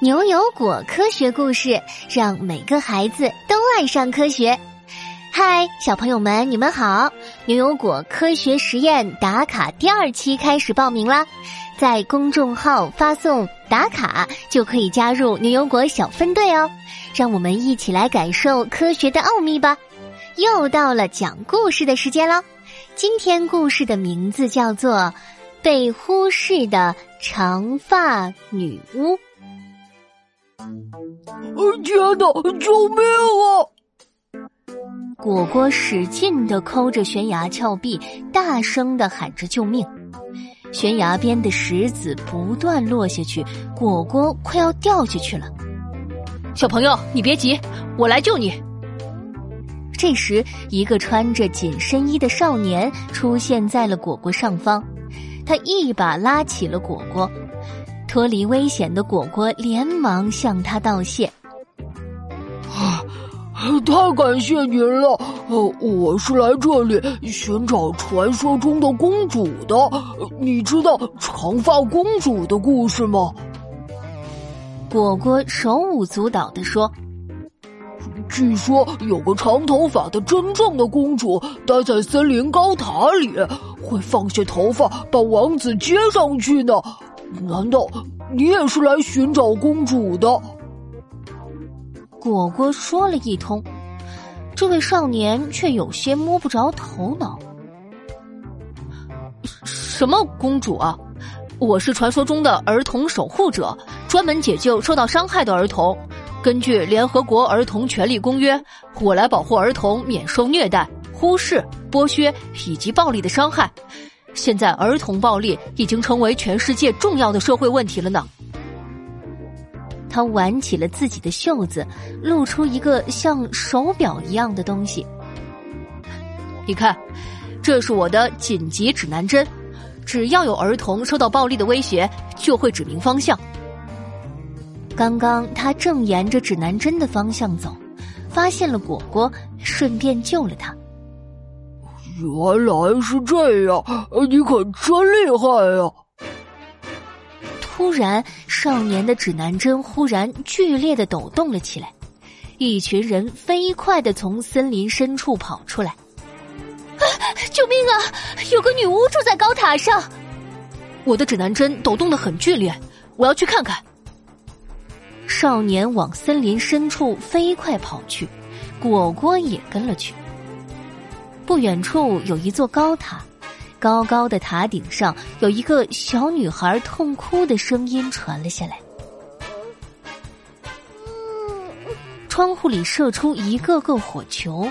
牛油果科学故事，让每个孩子都爱上科学。嗨，小朋友们，你们好！牛油果科学实验打卡第二期开始报名啦，在公众号发送“打卡”就可以加入牛油果小分队哦。让我们一起来感受科学的奥秘吧！又到了讲故事的时间喽。今天故事的名字叫做《被忽视的长发女巫》。天哪！救命啊！果果使劲的抠着悬崖峭壁，大声的喊着救命。悬崖边的石子不断落下去，果果快要掉下去了。小朋友，你别急，我来救你。这时，一个穿着紧身衣的少年出现在了果果上方，他一把拉起了果果。脱离危险的果果连忙向他道谢。啊，太感谢您了！呃，我是来这里寻找传说中的公主的。你知道长发公主的故事吗？果果手舞足蹈的说：“据说有个长头发的真正的公主待在森林高塔里，会放下头发把王子接上去呢。”难道你也是来寻找公主的？果果说了一通，这位少年却有些摸不着头脑。什么公主啊？我是传说中的儿童守护者，专门解救受到伤害的儿童。根据联合国儿童权利公约，我来保护儿童免受虐待、忽视、剥削以及暴力的伤害。现在儿童暴力已经成为全世界重要的社会问题了呢。他挽起了自己的袖子，露出一个像手表一样的东西。你看，这是我的紧急指南针，只要有儿童受到暴力的威胁，就会指明方向。刚刚他正沿着指南针的方向走，发现了果果，顺便救了他。原来是这样，你可真厉害呀！突然，少年的指南针忽然剧烈的抖动了起来，一群人飞快的从森林深处跑出来。啊！救命啊！有个女巫住在高塔上。我的指南针抖动的很剧烈，我要去看看。少年往森林深处飞快跑去，果果也跟了去。不远处有一座高塔，高高的塔顶上有一个小女孩痛哭的声音传了下来。窗户里射出一个个火球，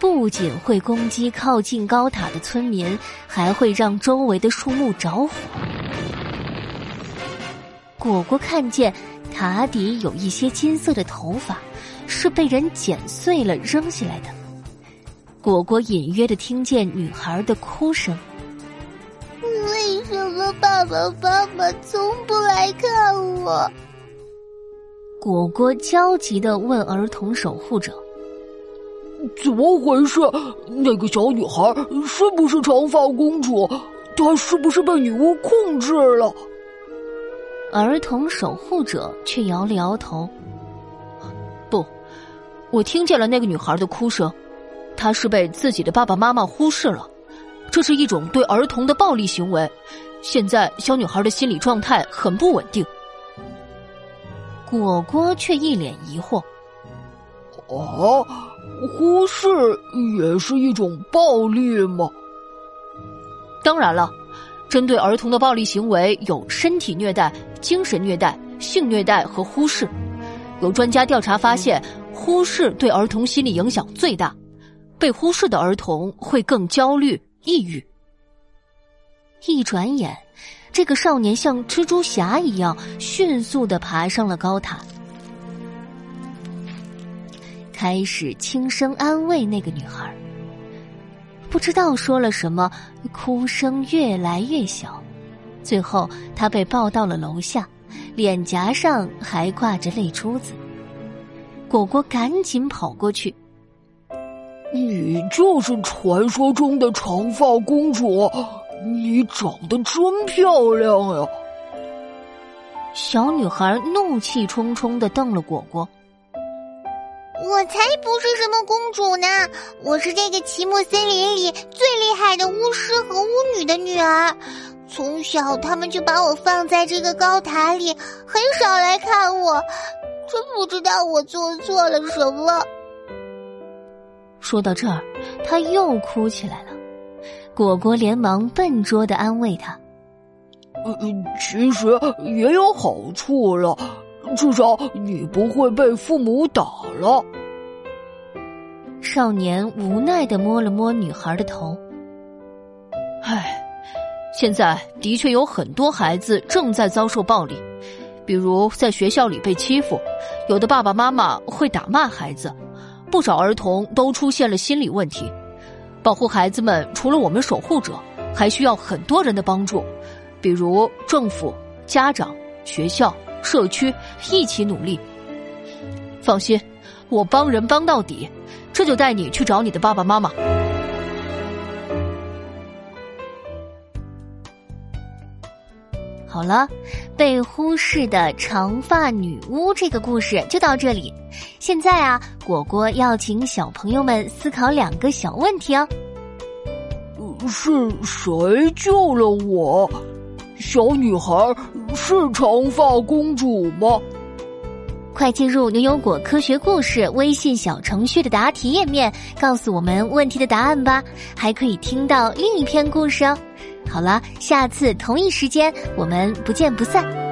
不仅会攻击靠近高塔的村民，还会让周围的树木着火。果果看见塔底有一些金色的头发，是被人剪碎了扔下来的。果果隐约的听见女孩的哭声。为什么爸爸妈妈从不来看我？果果焦急的问儿童守护者：“怎么回事？那个小女孩是不是长发公主？她是不是被女巫控制了？”儿童守护者却摇了摇头：“不，我听见了那个女孩的哭声。”他是被自己的爸爸妈妈忽视了，这是一种对儿童的暴力行为。现在小女孩的心理状态很不稳定。果果却一脸疑惑：“哦，忽视也是一种暴力吗？”当然了，针对儿童的暴力行为有身体虐待、精神虐待、性虐待和忽视。有专家调查发现，忽视对儿童心理影响最大。被忽视的儿童会更焦虑、抑郁。一转眼，这个少年像蜘蛛侠一样迅速的爬上了高塔，开始轻声安慰那个女孩。不知道说了什么，哭声越来越小，最后他被抱到了楼下，脸颊上还挂着泪珠子。果果赶紧跑过去。你就是传说中的长发公主，你长得真漂亮呀！小女孩怒气冲冲的瞪了果果。我才不是什么公主呢！我是这个奇木森林里最厉害的巫师和巫女的女儿。从小他们就把我放在这个高塔里，很少来看我。真不知道我做错了什么。说到这儿，他又哭起来了。果果连忙笨拙的安慰他：“嗯，其实也有好处了。”至少你不会被父母打了。少年无奈的摸了摸女孩的头。唉，现在的确有很多孩子正在遭受暴力，比如在学校里被欺负，有的爸爸妈妈会打骂孩子，不少儿童都出现了心理问题。保护孩子们，除了我们守护者，还需要很多人的帮助，比如政府、家长、学校。社区一起努力。放心，我帮人帮到底。这就带你去找你的爸爸妈妈。好了，被忽视的长发女巫这个故事就到这里。现在啊，果果要请小朋友们思考两个小问题哦。是谁救了我？小女孩是长发公主吗？快进入牛油果科学故事微信小程序的答题页面，告诉我们问题的答案吧！还可以听到另一篇故事哦。好了，下次同一时间我们不见不散。